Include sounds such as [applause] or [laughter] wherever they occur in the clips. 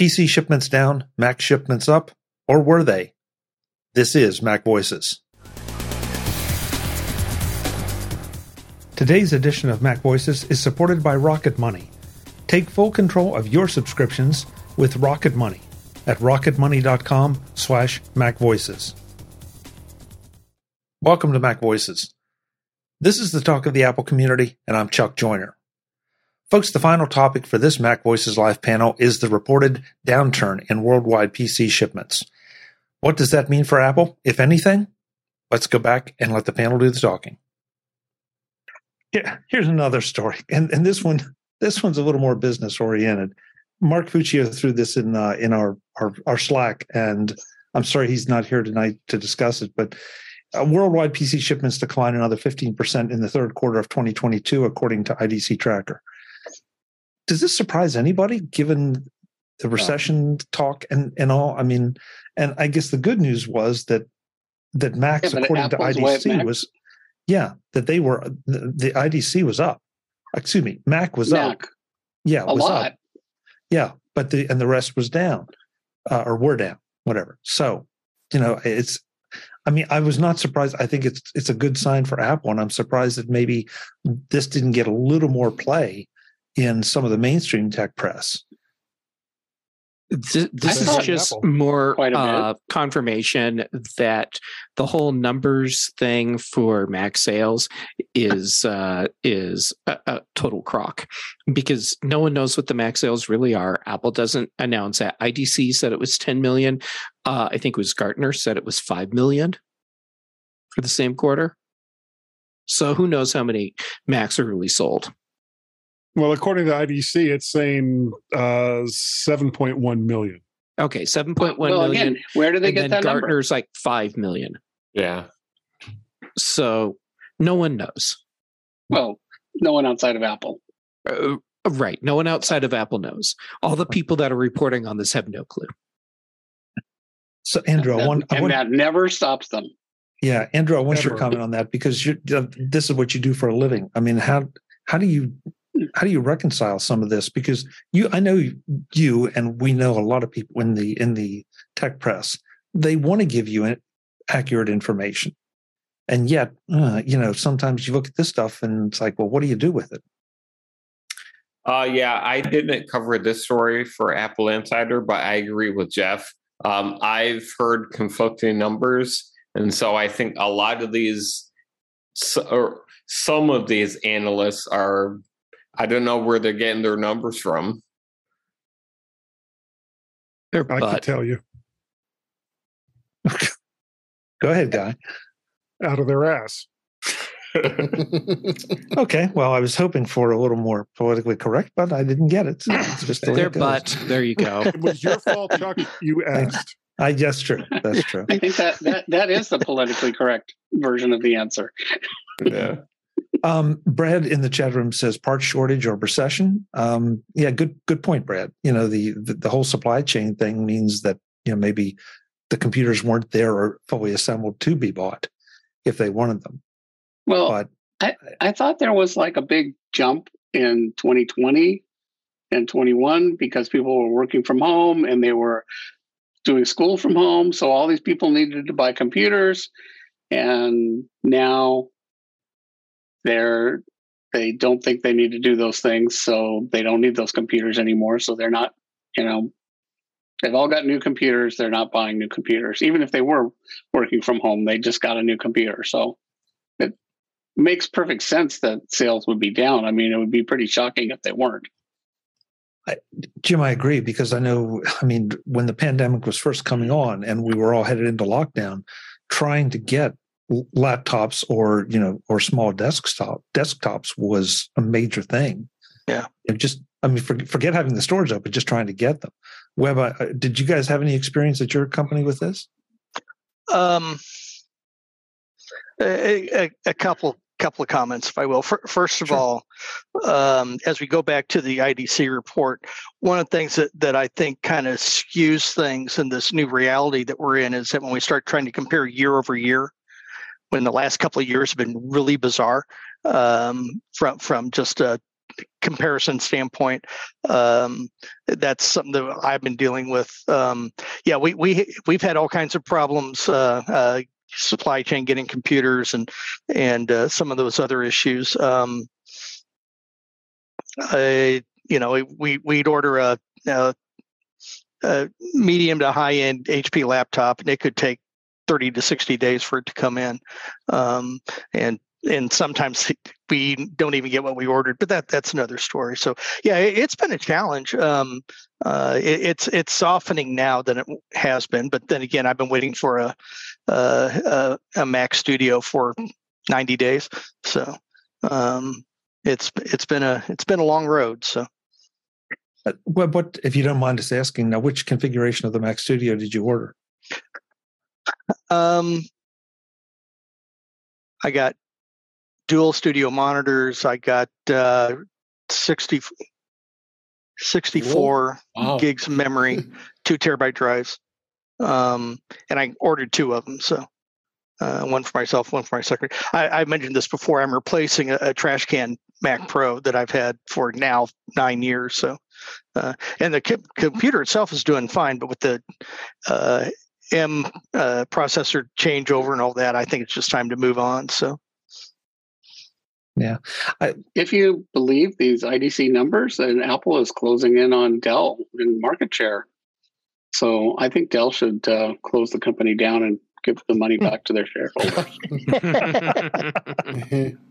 PC shipments down, Mac shipments up, or were they? This is Mac Voices. Today's edition of Mac Voices is supported by Rocket Money. Take full control of your subscriptions with Rocket Money at rocketmoney.com slash macvoices. Welcome to Mac Voices. This is the talk of the Apple community, and I'm Chuck Joiner. Folks, the final topic for this Mac Voices Live panel is the reported downturn in worldwide PC shipments. What does that mean for Apple, if anything? Let's go back and let the panel do the talking. Yeah, here's another story, and and this one this one's a little more business oriented. Mark Fuccio threw this in uh, in our, our our Slack, and I'm sorry he's not here tonight to discuss it, but uh, worldwide PC shipments declined another 15% in the third quarter of 2022, according to IDC Tracker. Does this surprise anybody, given the recession talk and and all? I mean, and I guess the good news was that that Macs, Yeah, according to Apple's way of IDC, was yeah that they were the, the IDC was up. Excuse me, Mac was up. Yeah, a was lot. up. Yeah, but the and the rest was down, uh, or were down, whatever. So, you know, it's. I mean, I was not surprised. I think it's it's a good sign for Apple, and I'm surprised that maybe this didn't get a little more play in some of the mainstream tech press. Th- This is just more quite a bit. uh, confirmation that the whole numbers thing for Mac sales is uh, is a, a total crock because no one knows what the Mac sales really are. Apple doesn't announce that. IDC said it was 10 million. Uh, I think it was Gartner said it was 5 million for the same quarter. So who knows how many Macs are really sold? Well, according to IDC, it's saying uh, 7.1 million. Okay, seven point one well, million, again, where do they and get then that number? Gartner's like 5 million. Yeah. So no one knows. Well, no one outside of Apple. Uh, right. No one outside of Apple knows. All the people that are reporting on this have no clue. So, Andrew, I That- want, I and want that never stops them. yeah, Andrew, I want your comment on that because you uh, this is what you do for a living. I mean, how how do you how do you reconcile some of this? Because you, I know you, and we know a lot of people in the in the tech press. They want to give you accurate information, and yet, uh, you know, sometimes you look at this stuff and it's like, well, what do you do with it? Uh, yeah, I didn't cover this story for Apple Insider, but I agree with Jeff. Um, I've heard conflicting numbers, and so I think a lot of these, or some of these analysts are, I don't know where they're getting their numbers from. They're I can but tell you, [laughs] Go ahead, guy. out of their ass. [laughs] Okay, well, I was hoping for a little more politically correct, but I didn't get it. So it's [clears throat] just the way they're it goes. but there you go. It was your fault, Chuck. [laughs] You asked. I that's true. That's true. I think that, that that is the politically correct version of the answer. yeah. Um, Brad in the chat room says part shortage or recession. Um, yeah, good good point, Brad. You know the, the the whole supply chain thing means that you know maybe the computers weren't there or fully assembled to be bought if they wanted them. Well, But I, I thought there was like a big jump in 2020 and 21 because people were working from home and they were doing school from home. So all these people needed to buy computers. And now they're they don't think they need to do those things. So they don't need those computers anymore. So they're not, you know, they've all got new computers. They're not buying new computers. Even if they were working from home, they just got a new computer. So it makes perfect sense that sales would be down. I mean, it would be pretty shocking if they weren't. Jim, I agree because I know. I mean, when the pandemic was first coming on and we were all headed into lockdown, trying to get laptops or you know or small desktop desktops was a major thing. Yeah. it just I mean, for, forget having the storage open, just trying to get them. Web, uh, did you guys have any experience at your company with this? Um, a, a, a couple couple of comments, if I will. Fir- First of Sure. all, um, as we go back to the IDC report, one of the things that, that I think kind of skews things in this new reality that we're in is that when we start trying to compare year over year, when the last couple of years have been really bizarre, um, from from just a comparison standpoint. Um, that's something that I've been dealing with. Um, yeah, we we we've had all kinds of problems. Uh, uh, supply chain getting computers and and uh, some of those other issues. Um, I, you know, we we'd order a, a, a medium to high end HP laptop, and it could take 30 to 60 days for it to come in. Um, and and sometimes we don't even get what we ordered, but that that's another story. So yeah, it, has been a challenge. Um, uh, it, it's it's softening now than it has been, but then again, I've been waiting for a a, a Mac Studio for 90 days, so um, it's it's been a it's been a long road. So. Uh, what, what, if you don't mind us asking now, which configuration of the Mac Studio did you order? Um, I got dual studio monitors. I got uh, 60, 64 wow. gigs of memory, [laughs] two terabyte drives. Um, and I ordered two of them. So uh, one for myself, one for my secretary. I, I mentioned this before. I'm replacing a, a, trash can Mac Pro that I've had for now nine years. So, uh, and the co- computer itself is doing fine, but with the uh, M uh, processor changeover and all that, I think it's just time to move on. So, yeah. I, if you believe these IDC numbers, then Apple is closing in on Dell in market share. So I think Dell should uh, close the company down and give the money hmm. back to their shareholders. [laughs] [laughs]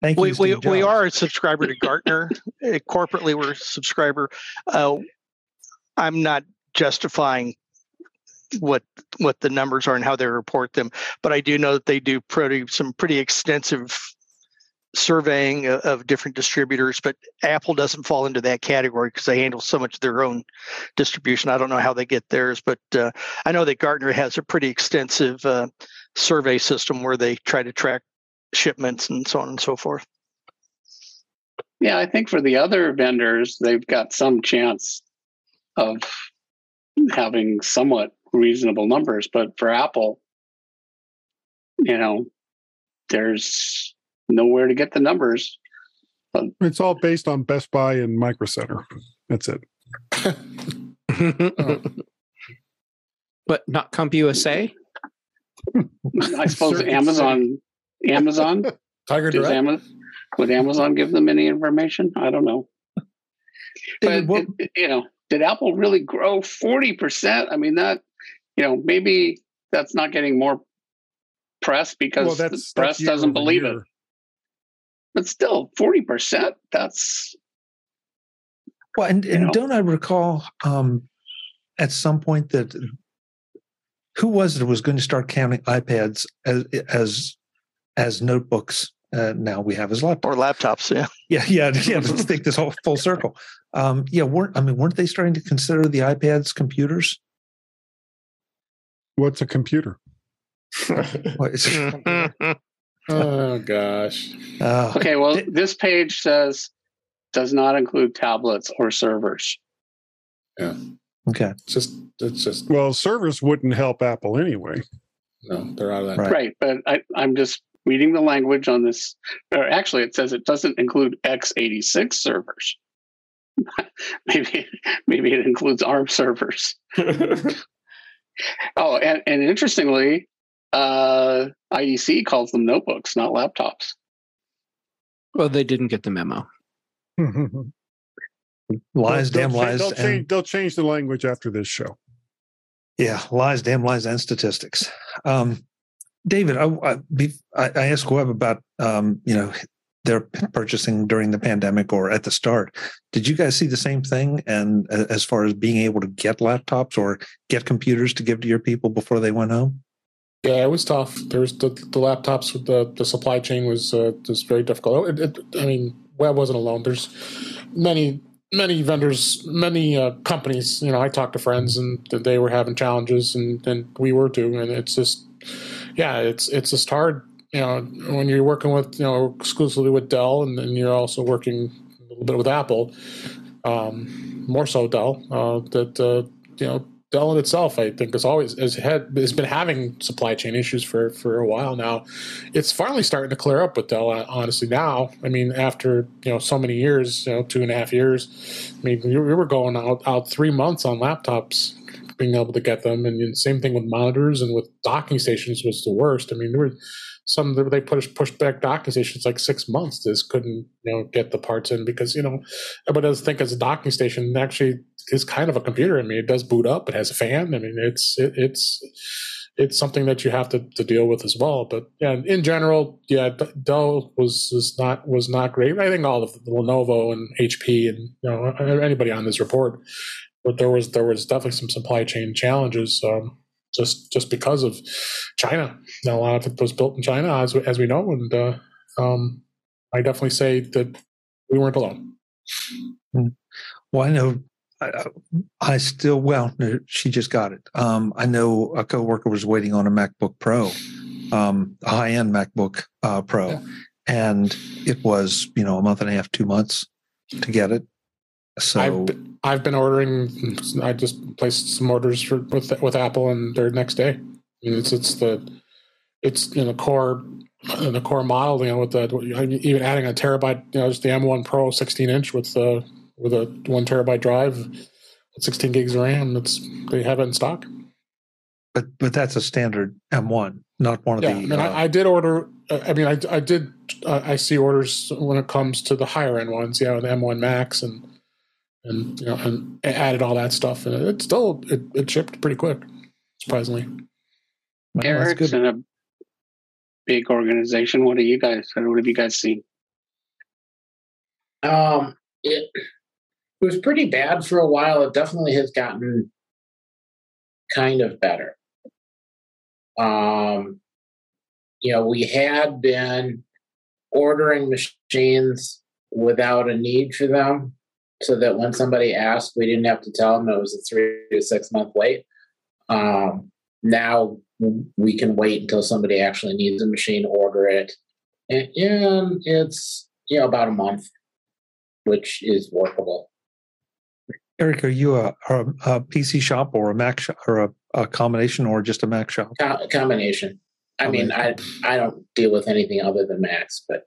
Thank you, we, we, we, are a subscriber to Gartner. [laughs] Corporately, we're a subscriber. Uh, I'm not justifying what what the numbers are and how they report them, but I do know that they do pretty some pretty extensive surveying of different distributors, but Apple doesn't fall into that category because they handle so much of their own distribution. I don't know how they get theirs, but uh, I know that Gartner has a pretty extensive uh, survey system where they try to track shipments and so on and so forth. Yeah, I think for the other vendors, they've got some chance of having somewhat reasonable numbers, but for Apple, you know, there's nowhere to get the numbers. It's all based on Best Buy and Micro Center. That's it. [laughs] [laughs] but not CompUSA? I suppose Amazon. Amazon. [laughs] Tiger Direct. Amazon, would Amazon give them any information? I don't know. But what, it, you know, did Apple really grow forty percent? I mean, that you know, maybe that's not getting more press because well, the press doesn't believe year. it but still 40% that's well and, and don't i recall um, at some point that who was it was going to start counting ipads as as as notebooks uh, now we have as laptops? Or laptops yeah. [laughs] Yeah yeah yeah let's take this whole full [laughs] circle. Um, yeah weren't i mean weren't they starting to consider the ipads computers what's a computer [laughs] [laughs] Oh gosh. Uh, okay, well, this page says does not include tablets or servers. Yeah. Okay. It's just it's just well, servers wouldn't help Apple anyway. No, they're out of that. Right, right but I, I'm just reading the language on this. Or actually, it says it doesn't include x86 servers. [laughs] maybe maybe it includes ARM servers. Oh, and, and interestingly, uh, IDC calls them notebooks, not laptops. Well, they didn't get the memo. [laughs] lies, damn lies. They'll, and, change, they'll change the language after this show. Yeah, lies, damn lies, and statistics. Um, David, I, I, I asked Web about um, you know their purchasing during the pandemic or at the start. Did you guys see the same thing? And as far as being able to get laptops or get computers to give to your people before they went home? Yeah, it was tough. There was the, the laptops the, the supply chain was uh, was very difficult. It, it, I mean, Web wasn't alone. There's many many vendors, many uh, companies. You know, I talked to friends and they were having challenges, and, and we were too. And it's just, yeah, it's it's just hard. You know, when you're working with you know exclusively with Dell, and then you're also working a little bit with Apple, um, more so Dell. Uh, that uh, you know Dell in itself, I think, has always has had has been having supply chain issues for for a while now. It's finally starting to clear up with Dell. Honestly, now, I mean, after you know so many years, you know, two and a half years. I mean, we were going out out three months on laptops, being able to get them, and same thing with monitors and with docking stations was the worst. I mean, there were some they pushed pushed back docking stations like six months. This couldn't you know get the parts in because you know everybody does think as a docking station actually is kind of a computer. I mean, it does boot up. It has a fan. I mean, it's it, it's it's something that you have to, to deal with as well. But yeah, in general, yeah, Dell was, was not was not great. I think all of the Lenovo and HP and you know anybody on this report, but there was there was definitely some supply chain challenges. Um, just just because of China. Now, a lot of it was built in China, as as we know, and uh, um, I definitely say that we weren't alone. Hmm. Well, I know I, I still well, she just got it. Um, I know a coworker was waiting on a MacBook Pro, um, a high end MacBook uh, Pro, yeah. and it was you know a month and a half, two months to get it. So I've, I've been ordering. I just placed some orders for, with with Apple, and they're next day. I mean, it's it's the it's you know core in the core model. You know, with the even adding a terabyte. You know, just the M1 Pro 16 inch with the with a one terabyte drive, 16 gigs of RAM. That's they have it in stock. But but that's a standard M1, not one of yeah, the. I mean, uh, I, I, did order. I mean, I I did. Uh, I see orders when it comes to the higher end ones. Yeah, the M1 Max and and you know and added all that stuff, and it still it, it shipped pretty quick, surprisingly. Well, Eric's in a big organization. What do you guys? What have you guys seen? Um, it it was pretty bad for a while. It definitely has gotten kind of better. Um, you know, we had been ordering machines without a need for them so that when somebody asked, we didn't have to tell them it was a three to six month wait. Um, now we can wait until somebody actually needs a machine, order it, and, and it's you know about a month, which is workable. Eric, are you a, a, a PC shop or a Mac shop or a, a combination or just a Mac shop? Co- combination. I mean, I I don't deal with anything other than Macs, but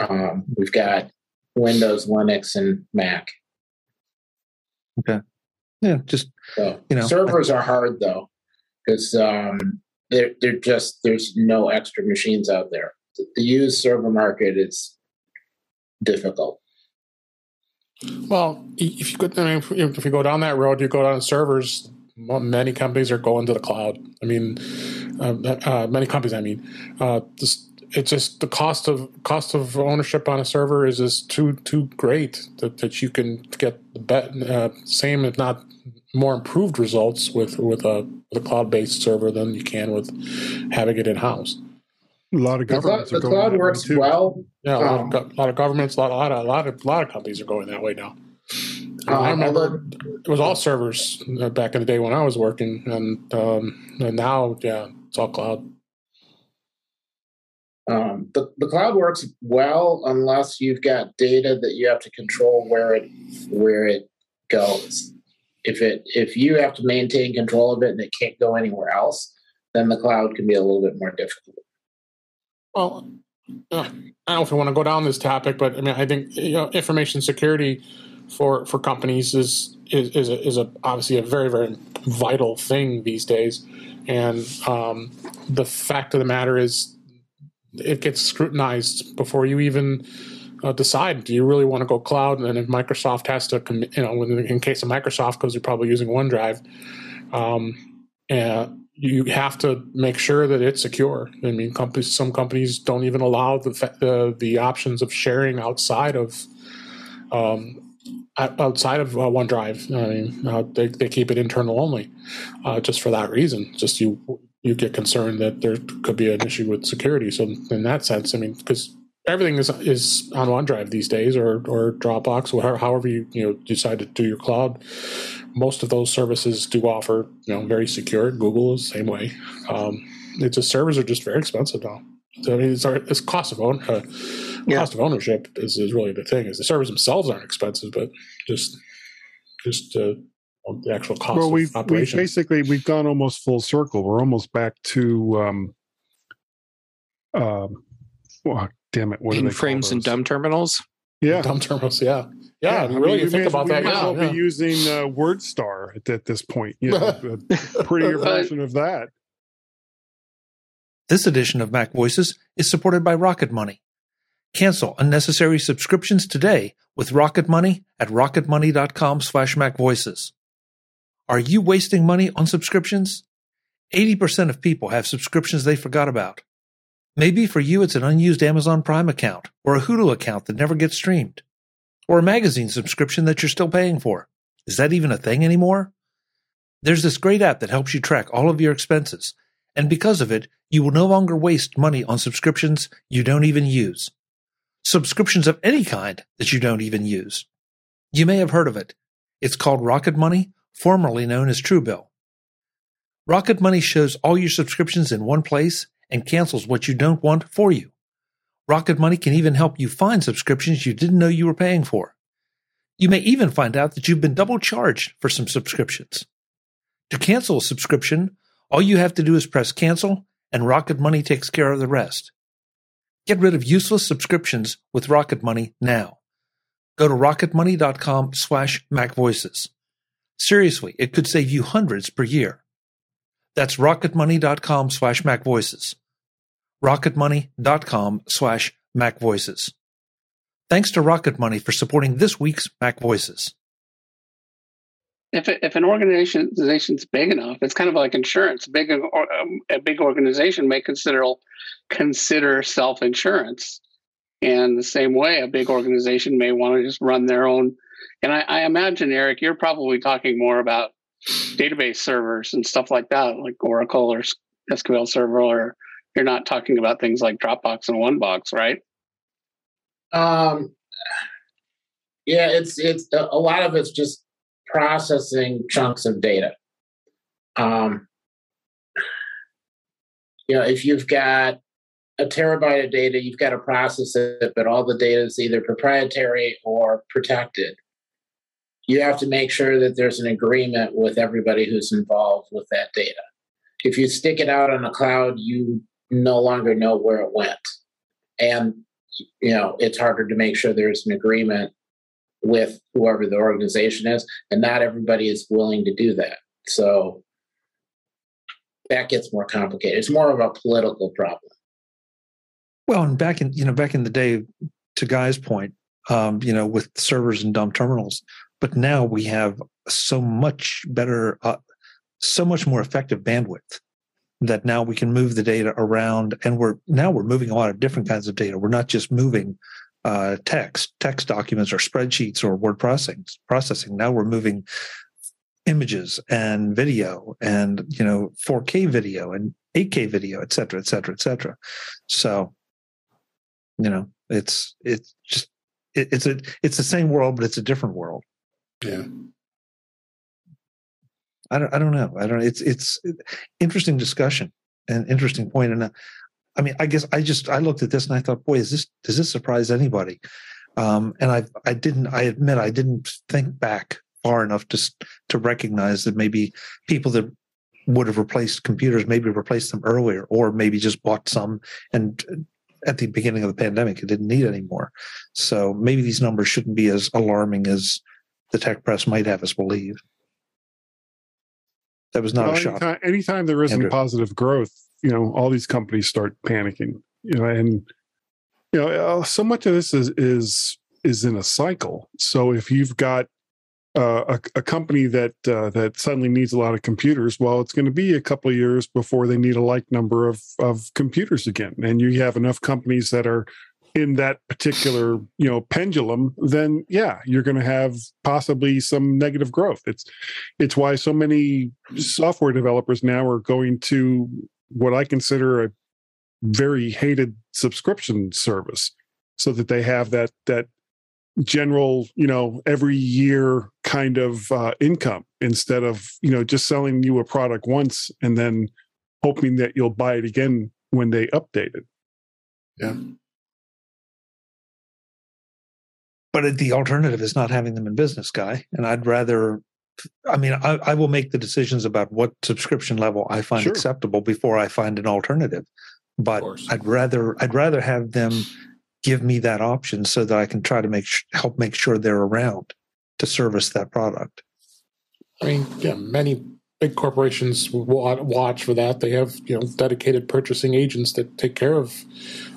um, we've got Windows, Linux, and Mac. Okay. Yeah, just so, you know, servers are hard though because um, they're they're just there's no extra machines out there. The used server market is difficult. Well, if you could, I mean, if you go down that road, you go down servers. Many companies are going to the cloud. I mean, uh, uh, many companies. I mean, uh, this, it's just the cost of cost of ownership on a server is just too too great that, that you can get the bet, uh, same if not more improved results with with a, with a cloud based server than you can with having it in house. A lot of governments. The, cloud, the cloud works well. Yeah, a lot, um, of, a lot, of, governments, a lot, a lot, of, a lot of, a lot of companies are going that way now. Uh, I remember it was all servers uh, back in the day when I was working, and um, and now, yeah, it's all cloud. Um, the, the cloud works well unless you've got data that you have to control where it where it goes. If it if you have to maintain control of it and it can't go anywhere else, then the cloud can be a little bit more difficult. Well, uh, I don't know if we want to go down this topic, but I mean, I think you know, information security for for companies is is is a, is a obviously a very very vital thing these days, and um, the fact of the matter is, it gets scrutinized before you even uh, decide. Do you really want to go cloud? And if Microsoft has to, you know, in case of Microsoft, because you're probably using OneDrive. Um, you have to make sure that it's secure. I mean, companies, some companies don't even allow the the, the options of sharing outside of um, outside of uh, OneDrive. I mean, uh, they they keep it internal only, uh, just for that reason. Just you you get concerned that there could be an issue with security. So in that sense, I mean, because everything is is on OneDrive these days, or or Dropbox, whatever, however you you know decide to do your cloud. Most of those services do offer you know very secure. Google is the same way. Um, it's just servers are just very expensive now. So, I mean, it's, it's cost of own uh, yeah. cost of ownership is, is really the thing. Is the servers themselves aren't expensive, but just just uh, the actual cost. Well, we've, we've basically we've gone almost full circle. We're almost back to um, um, well, damn it, what frames and dumb terminals. Yeah, dumb terminals. Yeah, yeah. yeah really, you think about that, yeah, yeah. be using uh, WordStar at, at this point. You know, a prettier [laughs] version of that. This edition of Mac Voices is supported by Rocket Money. Cancel unnecessary subscriptions today with Rocket Money at rocketmoney.com slash macvoices. Are you wasting money on subscriptions? 80% of people have subscriptions they forgot about. Maybe for you it's an unused Amazon Prime account or a Hulu account that never gets streamed. Or a magazine subscription that you're still paying for. Is that even a thing anymore? There's this great app that helps you track all of your expenses, and because of it, you will no longer waste money on subscriptions you don't even use. Subscriptions of any kind that you don't even use. You may have heard of it. It's called Rocket Money, formerly known as Truebill. Rocket Money shows all your subscriptions in one place and cancels what you don't want for you. Rocket Money can even help you find subscriptions you didn't know you were paying for. You may even find out that you've been double charged for some subscriptions. To cancel a subscription, all you have to do is press cancel and Rocket Money takes care of the rest. Get rid of useless subscriptions with Rocket Money now. Go to rocketmoney.com slash macvoices. Seriously, it could save you hundreds per year. That's rocketmoney.com slash macvoices. rocketmoney.com slash macvoices. Thanks to Rocket Money for supporting this week's Mac Voices. If, if an organization is big enough, it's kind of like insurance. Big um, a big organization may consider consider self insurance, and the same way, a big organization may want to just run their own. And I, I imagine, Eric, you're probably talking more about database servers and stuff like that, like Oracle or SQL Server, or you're not talking about things like Dropbox and OneBox, right? Um, yeah, it's it's a lot of it's just processing chunks of data. Um, you know, if you've got a terabyte of data, you've got to process it, but all the data is either proprietary or protected you have to make sure that there's an agreement with everybody who's involved with that data. If you stick it out on the cloud, you no longer know where it went. And you know, it's harder to make sure there's an agreement with whoever the organization is, and not everybody is willing to do that. So that gets more complicated. It's more of a political problem. Well, and back in you know back in the day, to Guy's point, um, you know, with servers and dumb terminals, but now we have so much better, uh, so much more effective bandwidth that now we can move the data around and we're now we're moving a lot of different kinds of data. We're not just moving uh, text, text documents or spreadsheets or word processing processing. Now we're moving images and video and you know 4K video and 8K video, et cetera, et cetera, et cetera. So, you know, it's it's just it, it's a it's the same world, but it's a different world. Yeah. I don't. I don't know. I don't. It's it's interesting discussion and interesting point. And uh, I mean, I guess I just I looked at this and I thought, boy, is this does this surprise anybody? Um, and I I didn't. I admit I didn't think back far enough to to recognize that maybe people that would have replaced computers maybe replaced them earlier, or maybe just bought some and uh, at the beginning of the pandemic it didn't need anymore. So maybe these numbers shouldn't be as alarming as the tech press might have us believe. That was not well, a shock. Anytime, anytime there isn't Andrew. positive growth, you know, all these companies start panicking. You know, and you know, uh, so much of this is is is in a cycle. So if you've got uh, a, a, company that uh, that suddenly needs a lot of computers, well, it's going to be a couple of years before they need a like number of of computers again. And you have enough companies that are in that particular you know pendulum then yeah you're going to have possibly some negative growth. It's it's why so many software developers now are going to what i consider a very hated subscription service so that they have that that general you know every year kind of uh, income instead of you know just selling you a product once and then hoping that you'll buy it again when they update it. Yeah but the alternative is not having them in business, guy. And I'd rather I mean, I, I, will make the decisions about what subscription level I find sure. acceptable before I find an alternative. But I'd rather I'd rather have them give me that option so that I can try to make help make sure they're around to service that product. I mean, yeah, many big corporations watch for that. They have you know dedicated purchasing agents that take care of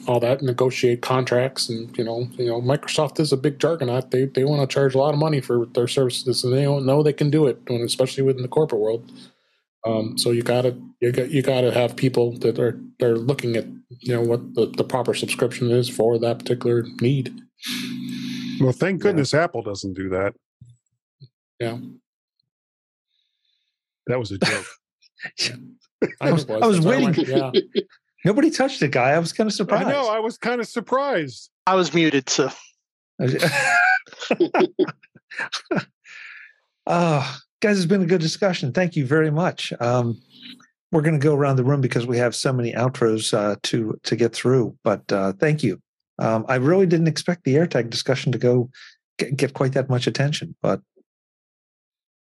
all that, negotiate contracts, and you know you know Microsoft is a big juggernaut. They they want to charge a lot of money for their services, and they don't know they can do it, especially within the corporate world. Um, so you gotta you got you gotta have people that are they're looking at you know what the, the proper subscription is for that particular need. Well, thank goodness yeah. Apple doesn't do that. Yeah. That was a joke. [laughs] I was, I was waiting. Went, yeah. [laughs] Nobody touched it, guy. I was kind of surprised. I know. I was kind of surprised. I was muted, so. [laughs] oh, guys, it's been a good discussion. Thank you very much. Um, we're going to go around the room because we have so many outros uh, to to get through. But uh, thank you. Um, I really didn't expect the AirTag discussion to go get, get quite that much attention, but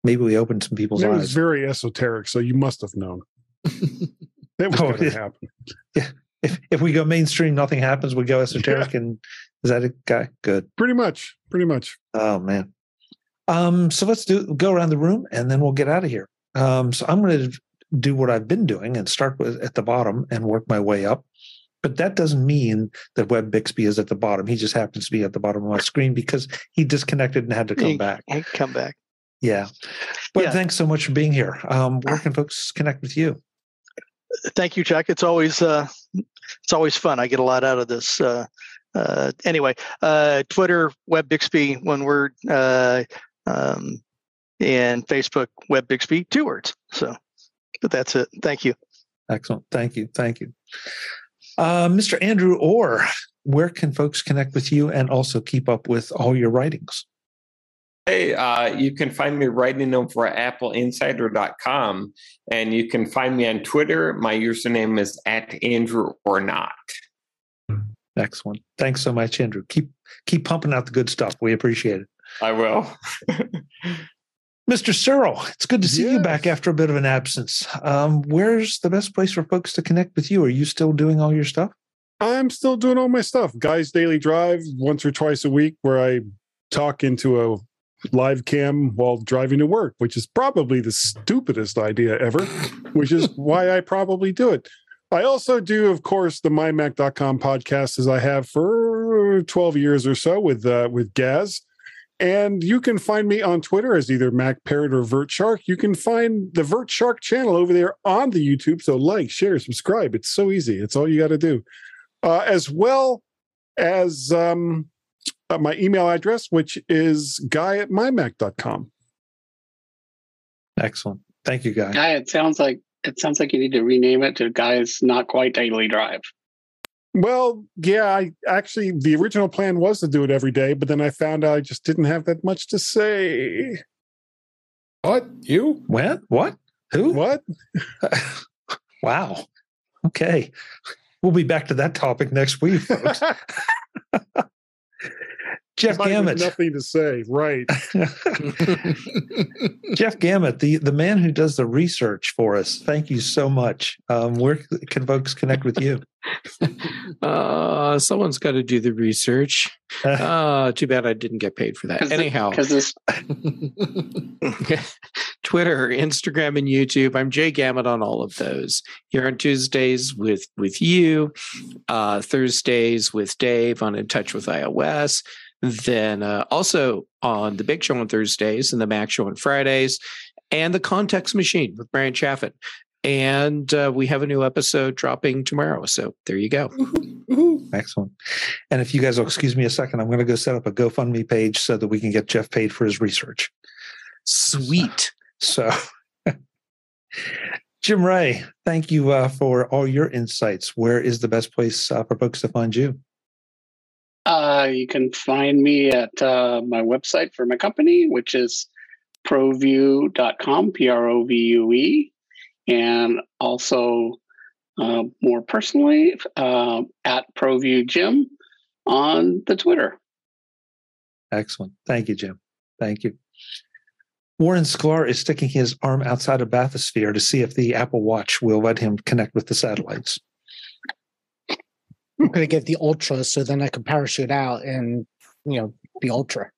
maybe we opened some people's it eyes. It was very esoteric, so you must have known. [laughs] that was oh, going to happen. Yeah. If if we go mainstream, nothing happens. We go esoteric, yeah. and is that a guy? Good. Pretty much. Pretty much. Oh man. Um. So let's do go around the room, and then we'll get out of here. Um. So I'm going to do what I've been doing and start with at the bottom and work my way up. But that doesn't mean that Web Bixby is at the bottom. He just happens to be at the bottom of my screen because he disconnected and had to come he, back. He come back. Yeah. But yeah. thanks so much for being here. Um, where can [sighs] folks connect with you? Thank you, Chuck. It's always uh, it's always fun. I get a lot out of this. Uh, uh, anyway, uh, Twitter, Web Bixby, one word, uh, um, and Facebook, Web Bixby, two words. So, but that's it. Thank you. Excellent. Thank you. Thank you. Uh, Mr. Andrew Orr, where can folks connect with you and also keep up with all your writings? Hey, uh, you can find me writing over at appleinsider.com and you can find me on Twitter. My username is at Andrew or not. Excellent. Thanks so much, Andrew. Keep keep pumping out the good stuff. We appreciate it. I will. [laughs] Mr. Serle, it's good to see yes. you back after a bit of an absence. Um, where's the best place for folks to connect with you? Are you still doing all your stuff? I'm still doing all my stuff. Guys Daily Drive once or twice a week where I talk into a live cam while driving to work, which is probably the stupidest idea ever, which is [laughs] why I probably do it. I also do, of course, the mymac.com podcast as I have for 12 years or so with uh, with Gaz. And you can find me on Twitter as either Mac Parrot or Vert Shark. You can find the Vert Shark channel over there on the YouTube. So like, share, subscribe. It's so easy. It's all you got to do. Uh, as well as um, uh, my email address, which is guy at mymac.com. Excellent. Thank you, Guy. Guy, it sounds like it sounds like you need to rename it to Guy's Not Quite Daily Drive. Well, yeah, I actually the original plan was to do it every day, but then I found out I just didn't have that much to say. What? You? What? What? Who? What? [laughs] wow. Okay. We'll be back to that topic next week, folks. [laughs] Jeff Gamet. Nothing to say, right? [laughs] [laughs] Jeff Gamet, the the man who does the research for us. Thank you so much. Um, where can folks connect with you? [laughs] Uh, someone's got to do the research. Uh, too bad I didn't get paid for that. Anyhow, because this Twitter, Instagram, and YouTube. I'm Jay Gamet on all of those. Here on Tuesdays with with you, uh, Thursdays with Dave on In Touch with iOS. Then uh, also on the Big Show on Thursdays and the Mac Show on Fridays, and the Context Machine with Bryan Chaffin. And uh, we have a new episode dropping tomorrow. So there you go. Excellent. And if you guys will excuse me a second, I'm going to go set up a GoFundMe page so that we can get Jeff paid for his research. Sweet. So, [laughs] Jim Rea, thank you uh, for all your insights. Where is the best place uh, for folks to find you? Uh, you can find me at uh, my website for my company, which is provue.com, P R O V U E, and also uh, more personally uh, at ProVUE Jim on the Twitter. Excellent. Thank you, Jim. Thank you. Warren Sklar is sticking his arm outside a bathysphere to see if the Apple Watch will let him connect with the satellites. I'm going to get the Ultra so then I can parachute out and, you know, the Ultra.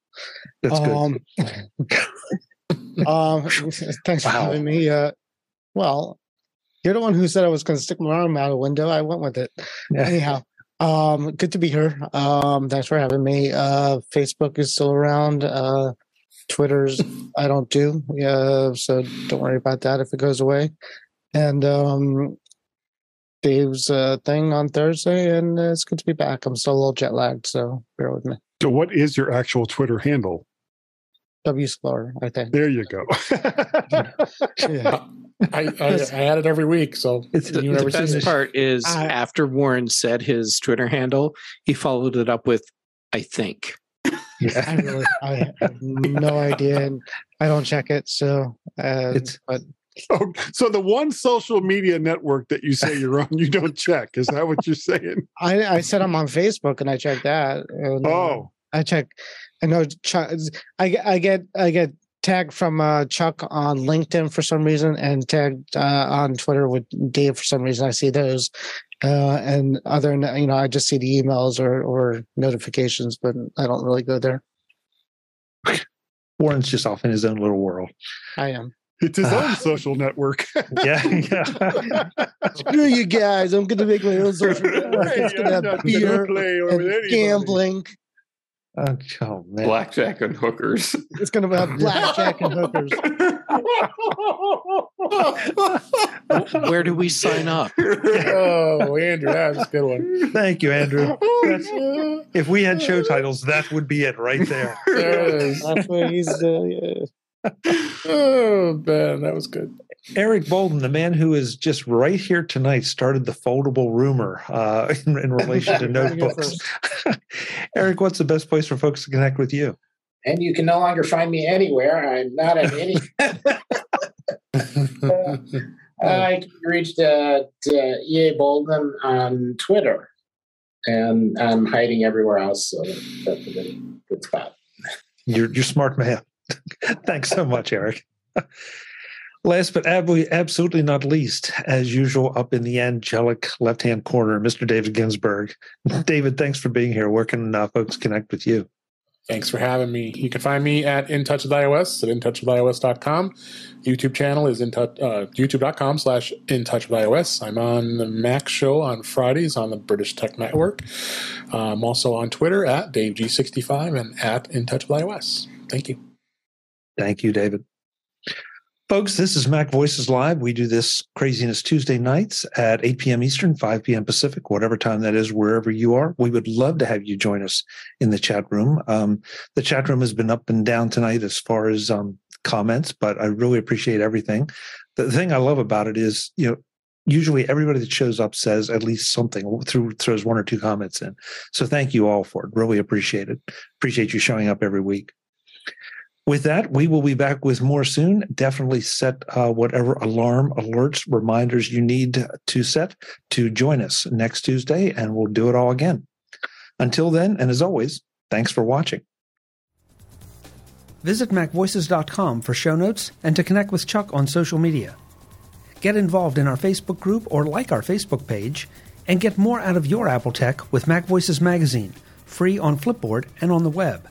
That's good. Um, [laughs] um, [laughs] thanks wow. for having me. Uh, well, you're the one who said I was going to stick my arm out a window. I went with it. Yeah. Anyhow, um, good to be here. Um, thanks for having me. Uh, Facebook is still around. Uh, Twitter's I don't do. Yeah, so don't worry about that if it goes away. And um, Dave's uh, thing on Thursday, and uh, it's good to be back. I'm still a little jet lagged, so bear with me. So, what is your actual Twitter handle? W Sklar, I think. There you go. [laughs] yeah. [laughs] I, I, I add it every week, so [laughs] it's the, the best part is I, after Warren said his Twitter handle, he followed it up with "I think." Yeah. I really, I have no idea, and I don't check it. So, uh, it's but [laughs] Oh, so the one social media network that you say you're on, you don't check. Is that what you're saying? [laughs] I, I said I'm on Facebook and I check that. And, uh, oh, uh, I check. I know. Chuck. I I get I get tagged from uh, Chuck on LinkedIn for some reason, and tagged uh, on Twitter with Dave for some reason. I see those, uh, and other you know I just see the emails or or notifications, but I don't really go there. Warren's just off in his own little world. I am. It's his own [laughs] social network. [laughs] yeah, yeah. [laughs] Screw you guys! I'm going to make my own social network. It's going to have beer and gambling. Oh, man. Blackjack and hookers. It's going to have blackjack and hookers. Where do we sign up? oh, Andrew, that's a good one. Thank you, Andrew. That's, if we had show titles, that would be it right there. there that's where he's. Uh, yeah oh man, that was good. Eric Bolden, the man who is just right here tonight, started the foldable rumor uh, [laughs] in, in, relation to [laughs] notebooks. [laughs] Eric, what's the best place for folks to connect with you? And you can no longer find me anywhere. I'm not at any. uh, I can reach at uh, EA Bolden on Twitter, and I'm hiding everywhere else, so that's a good, good spot. You're you're smart man. [laughs] Thanks so much, Eric. Last but absolutely not least, as usual, up in the angelic left hand corner, Mr. David Ginsburg. [laughs] David, thanks for being here. Where can uh, folks connect with you? Thanks for having me. You can find me at In Touch with iOS at intouchwithios.com. YouTube channel is in touch, uh, youtube.com slash In Touch with iOS. I'm on the Mac Show on Fridays on the British Tech Network. I'm also on Twitter at DaveG65 and at In Touch with iOS. Thank you. Thank you, David. Folks, this is Mac Voices Live. We do this craziness Tuesday nights at 8 p.m. Eastern, 5 p.m. Pacific, whatever time that is, wherever you are. We would love to have you join us in the chat room. Um, the chat room has been up and down tonight as far as um, comments, but I really appreciate everything. The thing I love about it is, you know, usually everybody that shows up says at least something through throws one or two comments in. So thank you all for it. Really appreciate it. Appreciate you showing up every week. With that, we will be back with more soon. Definitely set uh, whatever alarm, alerts, reminders you need to set to join us next Tuesday, and we'll do it all again. Until then, and as always, thanks for watching. Visit MacVoices.com for show notes and to connect with Chuck on social media. Get involved in our Facebook group or like our Facebook page, and get more out of your Apple tech with MacVoices Magazine, free on Flipboard and on the web.